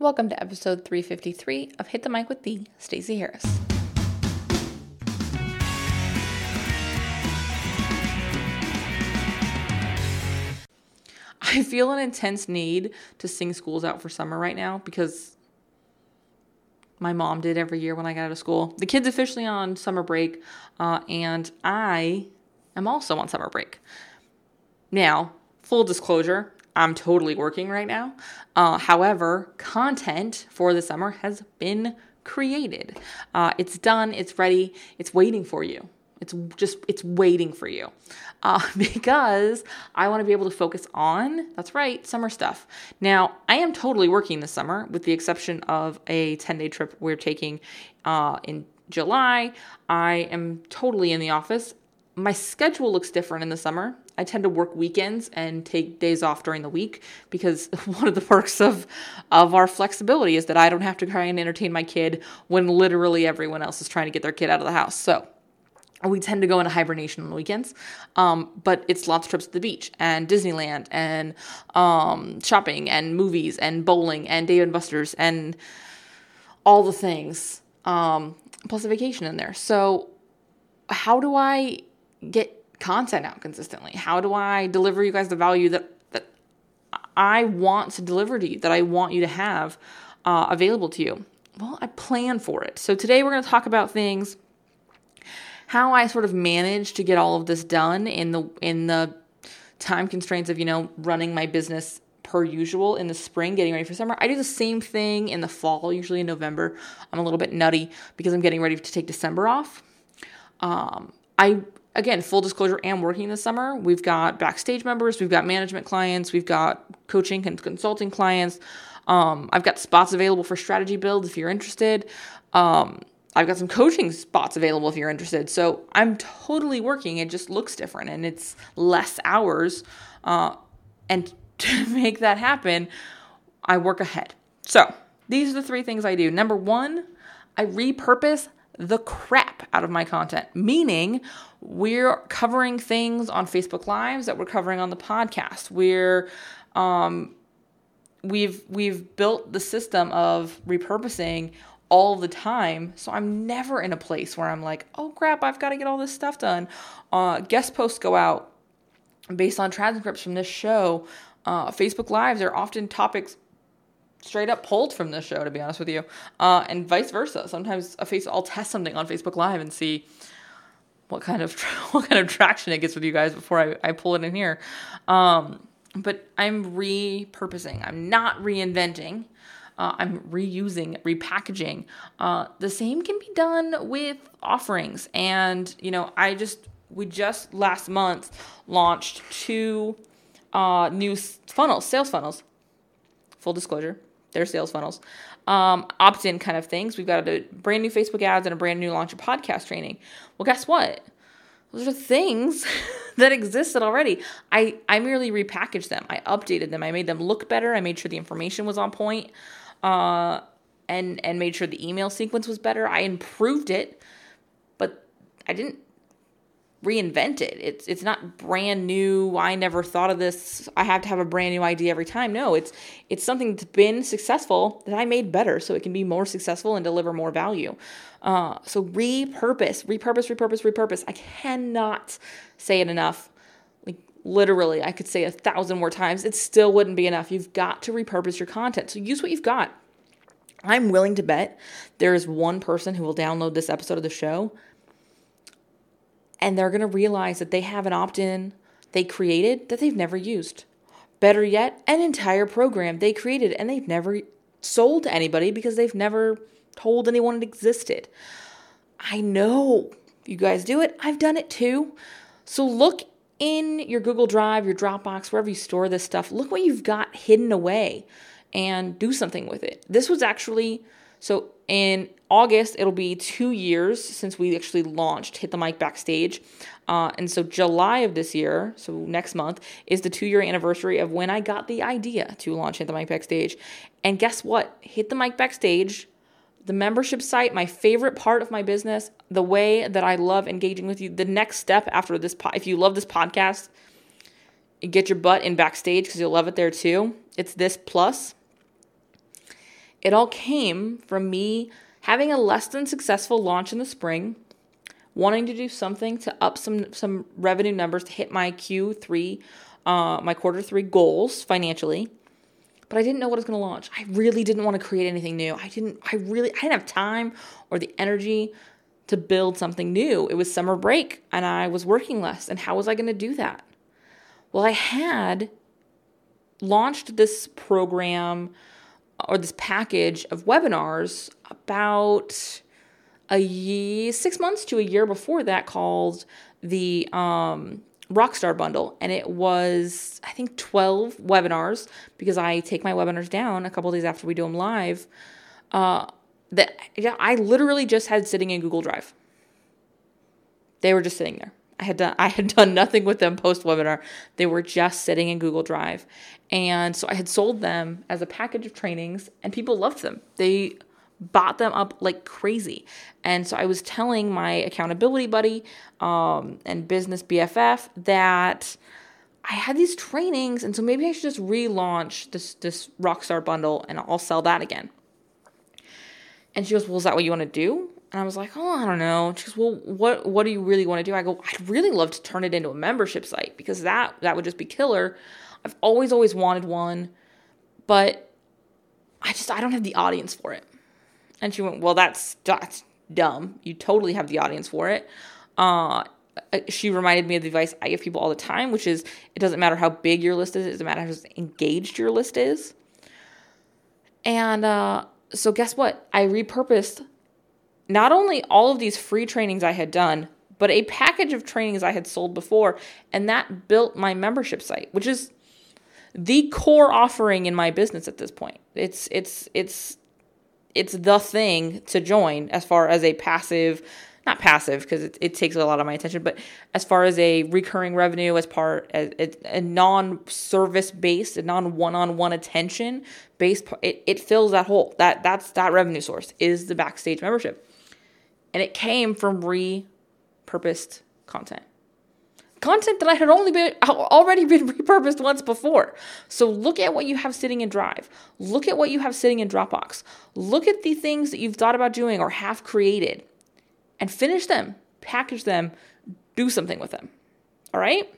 Welcome to episode 353 of Hit the Mic with the Stacey Harris. I feel an intense need to sing schools out for summer right now because my mom did every year when I got out of school. The kids officially on summer break, uh, and I am also on summer break. Now, full disclosure, I'm totally working right now. Uh, however, content for the summer has been created. Uh, it's done, it's ready, it's waiting for you. It's just, it's waiting for you. Uh, because I want to be able to focus on, that's right, summer stuff. Now, I am totally working this summer, with the exception of a 10 day trip we're taking uh, in July. I am totally in the office. My schedule looks different in the summer. I tend to work weekends and take days off during the week because one of the perks of of our flexibility is that I don't have to try and entertain my kid when literally everyone else is trying to get their kid out of the house. So we tend to go into hibernation on the weekends, um, but it's lots of trips to the beach and Disneyland and um, shopping and movies and bowling and Dave and Buster's and all the things, um, plus a vacation in there. So, how do I get content out consistently? How do I deliver you guys the value that that I want to deliver to you, that I want you to have uh, available to you? Well, I plan for it. So today we're going to talk about things how I sort of managed to get all of this done in the in the time constraints of you know running my business per usual in the spring getting ready for summer i do the same thing in the fall usually in november i'm a little bit nutty because i'm getting ready to take december off um, i again full disclosure am working this summer we've got backstage members we've got management clients we've got coaching and consulting clients um, i've got spots available for strategy builds if you're interested um, I've got some coaching spots available if you're interested. So I'm totally working. It just looks different and it's less hours. Uh, and to make that happen, I work ahead. So these are the three things I do. Number one, I repurpose the crap out of my content, meaning we're covering things on Facebook Lives that we're covering on the podcast. We're um, we've we've built the system of repurposing all the time. So I'm never in a place where I'm like, oh crap, I've got to get all this stuff done. Uh, guest posts go out based on transcripts from this show. Uh, Facebook Lives are often topics straight up pulled from this show, to be honest with you, uh, and vice versa. Sometimes a face, I'll test something on Facebook Live and see what kind of what kind of traction it gets with you guys before I, I pull it in here. Um, but I'm repurposing. I'm not reinventing. Uh, I'm reusing, repackaging. Uh, the same can be done with offerings. And, you know, I just, we just last month launched two uh, new funnels, sales funnels. Full disclosure, they're sales funnels. Um, opt in kind of things. We've got a brand new Facebook ads and a brand new launch of podcast training. Well, guess what? Those are things that existed already. I, I merely repackaged them. I updated them. I made them look better. I made sure the information was on point uh, and and made sure the email sequence was better. I improved it, but I didn't reinvent it. It's it's not brand new. I never thought of this. I have to have a brand new idea every time. No, it's it's something that's been successful that I made better so it can be more successful and deliver more value. Uh, so repurpose, repurpose, repurpose, repurpose. I cannot say it enough. Like literally, I could say a thousand more times. It still wouldn't be enough. You've got to repurpose your content. So use what you've got. I'm willing to bet there is one person who will download this episode of the show and they're going to realize that they have an opt in they created that they've never used. Better yet, an entire program they created and they've never sold to anybody because they've never told anyone it existed. I know you guys do it, I've done it too. So look in your Google Drive, your Dropbox, wherever you store this stuff, look what you've got hidden away and do something with it. This was actually so in August, it'll be two years since we actually launched Hit the Mic Backstage. Uh, and so, July of this year, so next month, is the two year anniversary of when I got the idea to launch Hit the Mic Backstage. And guess what? Hit the Mic Backstage, the membership site, my favorite part of my business, the way that I love engaging with you. The next step after this, po- if you love this podcast, get your butt in backstage because you'll love it there too. It's this plus It all came from me having a less than successful launch in the spring, wanting to do something to up some some revenue numbers to hit my Q3, uh, my quarter three goals financially. But I didn't know what I was going to launch. I really didn't want to create anything new. I didn't. I really. I didn't have time or the energy to build something new. It was summer break and I was working less. And how was I going to do that? Well, I had launched this program or this package of webinars about a year, six months to a year before that called the um, Rockstar Bundle. And it was, I think, 12 webinars because I take my webinars down a couple days after we do them live. Uh, that yeah, I literally just had sitting in Google Drive. They were just sitting there. I had done I had done nothing with them post webinar. They were just sitting in Google Drive. And so I had sold them as a package of trainings and people loved them. They bought them up like crazy. And so I was telling my accountability buddy um, and business BFF that I had these trainings and so maybe I should just relaunch this this Rockstar bundle and I'll sell that again. And she goes, Well, is that what you want to do? And I was like, Oh, I don't know. She goes, Well, what what do you really want to do? I go, I'd really love to turn it into a membership site because that that would just be killer. I've always, always wanted one, but I just I don't have the audience for it. And she went, Well, that's that's dumb. You totally have the audience for it. Uh she reminded me of the advice I give people all the time, which is it doesn't matter how big your list is, it doesn't matter how engaged your list is. And uh, so guess what? I repurposed not only all of these free trainings I had done, but a package of trainings I had sold before, and that built my membership site, which is the core offering in my business at this point. It's it's it's it's the thing to join as far as a passive not passive because it, it takes a lot of my attention, but as far as a recurring revenue, as part as a, a non-service based, a non-one-on-one attention based, it, it fills that hole. That that's that revenue source is the backstage membership, and it came from repurposed content content that I had only been already been repurposed once before. So look at what you have sitting in Drive. Look at what you have sitting in Dropbox. Look at the things that you've thought about doing or have created and finish them, package them, do something with them. All right?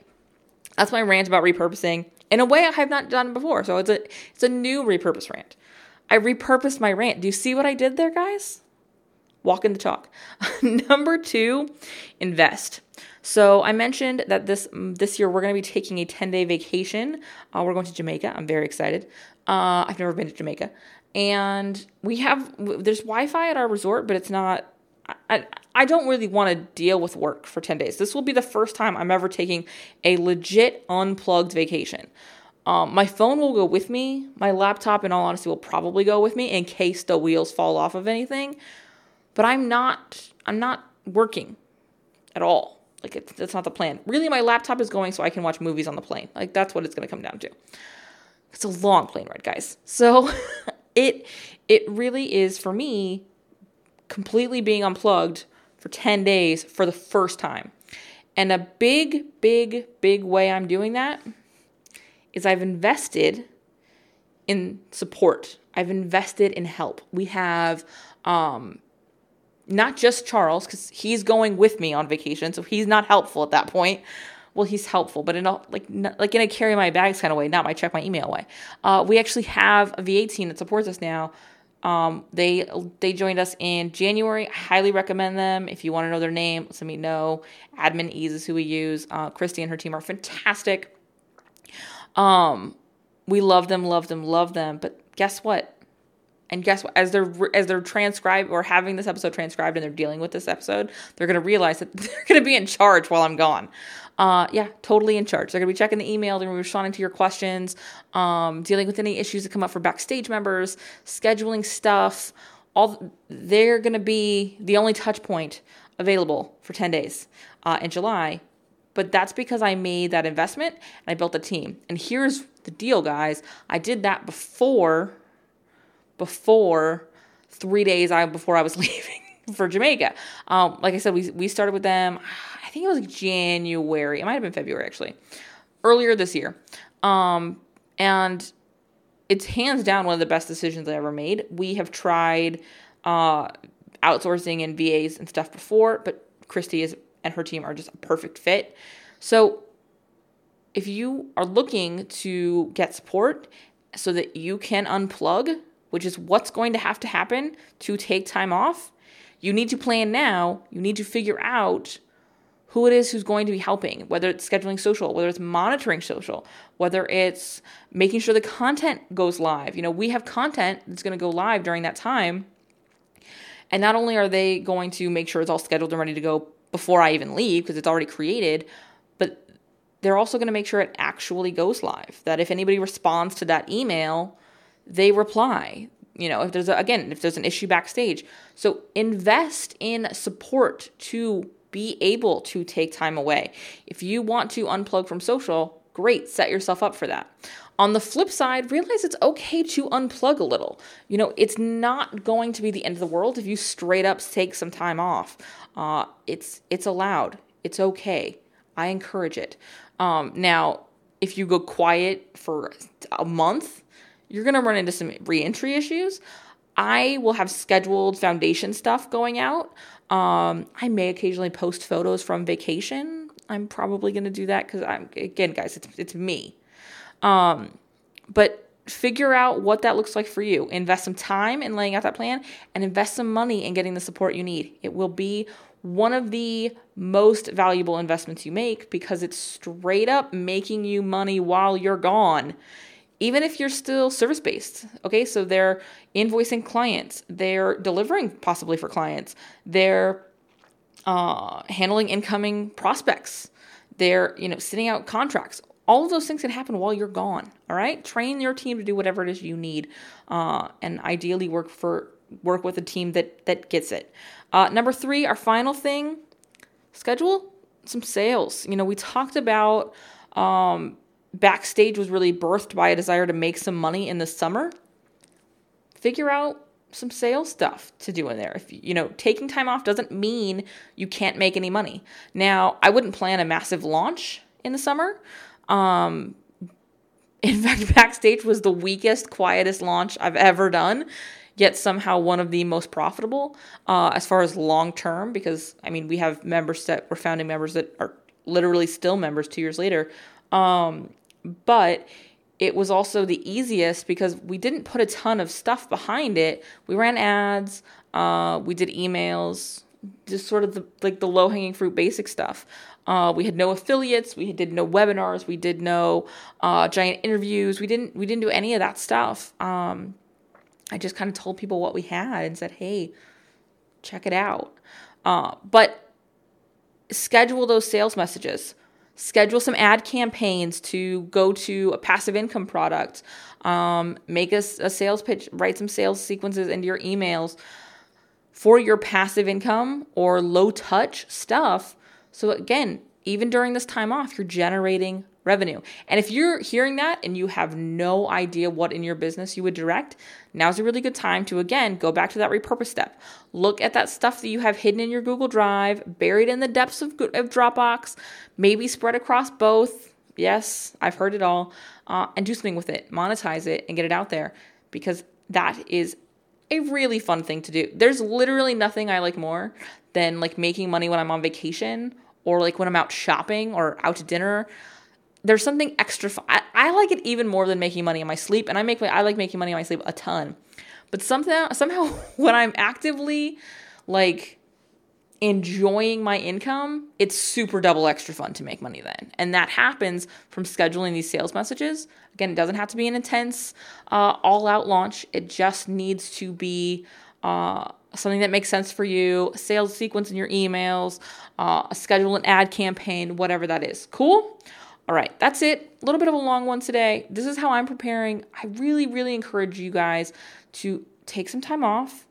That's my rant about repurposing in a way I have not done before. So it's a it's a new repurpose rant. I repurposed my rant. Do you see what I did there, guys? Walk in the talk. Number 2, invest. So I mentioned that this this year we're going to be taking a 10-day vacation. Uh, we're going to Jamaica. I'm very excited. Uh, I've never been to Jamaica. And we have there's Wi-Fi at our resort, but it's not I, I don't really want to deal with work for 10 days. This will be the first time I'm ever taking a legit unplugged vacation. Um, my phone will go with me. My laptop, in all honesty, will probably go with me in case the wheels fall off of anything. But I'm not. I'm not working at all. Like it's that's not the plan. Really, my laptop is going so I can watch movies on the plane. Like that's what it's going to come down to. It's a long plane ride, guys. So it it really is for me completely being unplugged for 10 days for the first time. And a big, big, big way I'm doing that is I've invested in support. I've invested in help. We have um, not just Charles, because he's going with me on vacation, so he's not helpful at that point. Well, he's helpful, but in a like like in a carry my bags kind of way, not my check my email way. Uh, we actually have a VA team that supports us now um, they they joined us in January. I highly recommend them. If you want to know their name, let me know. Admin Ease is who we use. Uh, Christy and her team are fantastic. Um, we love them, love them, love them. But guess what? And guess what? As they're as they're transcribed or having this episode transcribed and they're dealing with this episode, they're gonna realize that they're gonna be in charge while I'm gone. Uh, yeah, totally in charge. They're gonna be checking the email, they're gonna be responding to your questions, um, dealing with any issues that come up for backstage members, scheduling stuff. All they're gonna be the only touch point available for 10 days uh, in July. But that's because I made that investment and I built a team. And here's the deal, guys. I did that before before three days I, before I was leaving for Jamaica. Um, like I said, we, we started with them, I think it was January. It might have been February actually, earlier this year. Um, and it's hands down one of the best decisions I ever made. We have tried uh, outsourcing and VAs and stuff before, but Christy is and her team are just a perfect fit. So if you are looking to get support so that you can unplug, which is what's going to have to happen to take time off, you need to plan now. You need to figure out who it is who's going to be helping, whether it's scheduling social, whether it's monitoring social, whether it's making sure the content goes live. You know, we have content that's going to go live during that time. And not only are they going to make sure it's all scheduled and ready to go before I even leave because it's already created, but they're also going to make sure it actually goes live. That if anybody responds to that email, they reply. You know, if there's a, again, if there's an issue backstage. So invest in support to be able to take time away. If you want to unplug from social, great, set yourself up for that. On the flip side, realize it's okay to unplug a little. You know, it's not going to be the end of the world if you straight up take some time off. Uh, it's it's allowed. It's okay. I encourage it. Um, now, if you go quiet for a month, you're gonna run into some reentry issues. I will have scheduled foundation stuff going out. Um, I may occasionally post photos from vacation. I'm probably going to do that because I'm again, guys, it's it's me. Um, but figure out what that looks like for you. Invest some time in laying out that plan and invest some money in getting the support you need. It will be one of the most valuable investments you make because it's straight up making you money while you're gone even if you're still service based. Okay, so they're invoicing clients, they're delivering possibly for clients, they're uh, handling incoming prospects, they're you know sending out contracts. All of those things can happen while you're gone. All right, train your team to do whatever it is you need, uh, and ideally work for work with a team that that gets it. Uh, number three, our final thing, schedule some sales. You know, we talked about um, backstage was really birthed by a desire to make some money in the summer, figure out some sales stuff to do in there. If you know, taking time off doesn't mean you can't make any money. Now, I wouldn't plan a massive launch in the summer. Um, in fact, backstage was the weakest, quietest launch I've ever done. Yet somehow one of the most profitable uh, as far as long term, because I mean we have members that were founding members that are literally still members two years later. Um, but it was also the easiest because we didn't put a ton of stuff behind it. We ran ads, uh, we did emails, just sort of the, like the low hanging fruit basic stuff. Uh, we had no affiliates, we did no webinars, we did no uh, giant interviews. We didn't we didn't do any of that stuff. Um, I just kind of told people what we had and said, "Hey, check it out." Uh, but schedule those sales messages schedule some ad campaigns to go to a passive income product. Um, make a, a sales pitch write some sales sequences into your emails for your passive income or low touch stuff. So again even during this time off you're generating revenue. And if you're hearing that and you have no idea what in your business you would direct, now's a really good time to again go back to that repurpose step. Look at that stuff that you have hidden in your Google Drive, buried in the depths of, of Dropbox, maybe spread across both. Yes, I've heard it all. Uh, and do something with it, monetize it, and get it out there because that is a really fun thing to do. There's literally nothing I like more than like making money when I'm on vacation or like when I'm out shopping or out to dinner there's something extra. Fun. I, I like it even more than making money in my sleep, and I make I like making money in my sleep a ton. But somehow somehow when I'm actively like enjoying my income, it's super double extra fun to make money then. And that happens from scheduling these sales messages. Again, it doesn't have to be an intense, uh, all out launch. It just needs to be uh, something that makes sense for you, sales sequence in your emails, uh, schedule an ad campaign, whatever that is. Cool? All right, that's it. A little bit of a long one today. This is how I'm preparing. I really, really encourage you guys to take some time off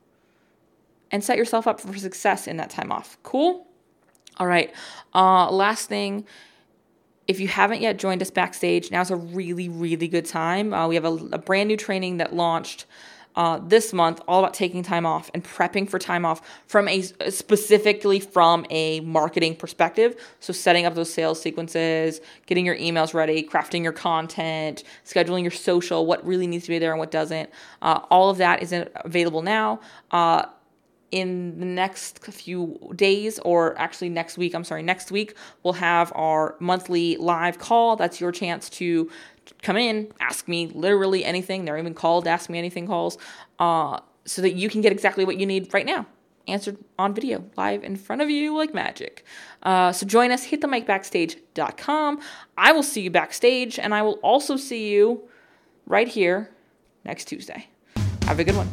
and set yourself up for success in that time off. Cool? All right. Uh, last thing. If you haven't yet joined us backstage, now's a really, really good time. Uh, we have a, a brand new training that launched uh, this month all about taking time off and prepping for time off from a specifically from a marketing perspective. So setting up those sales sequences, getting your emails ready, crafting your content, scheduling your social, what really needs to be there and what doesn't. Uh, all of that is available now. Uh, in the next few days, or actually next week, I'm sorry, next week, we'll have our monthly live call. That's your chance to come in, ask me literally anything. They're even called Ask Me Anything calls, uh, so that you can get exactly what you need right now answered on video live in front of you like magic. Uh, so join us, hitthemicbackstage.com. I will see you backstage, and I will also see you right here next Tuesday. Have a good one.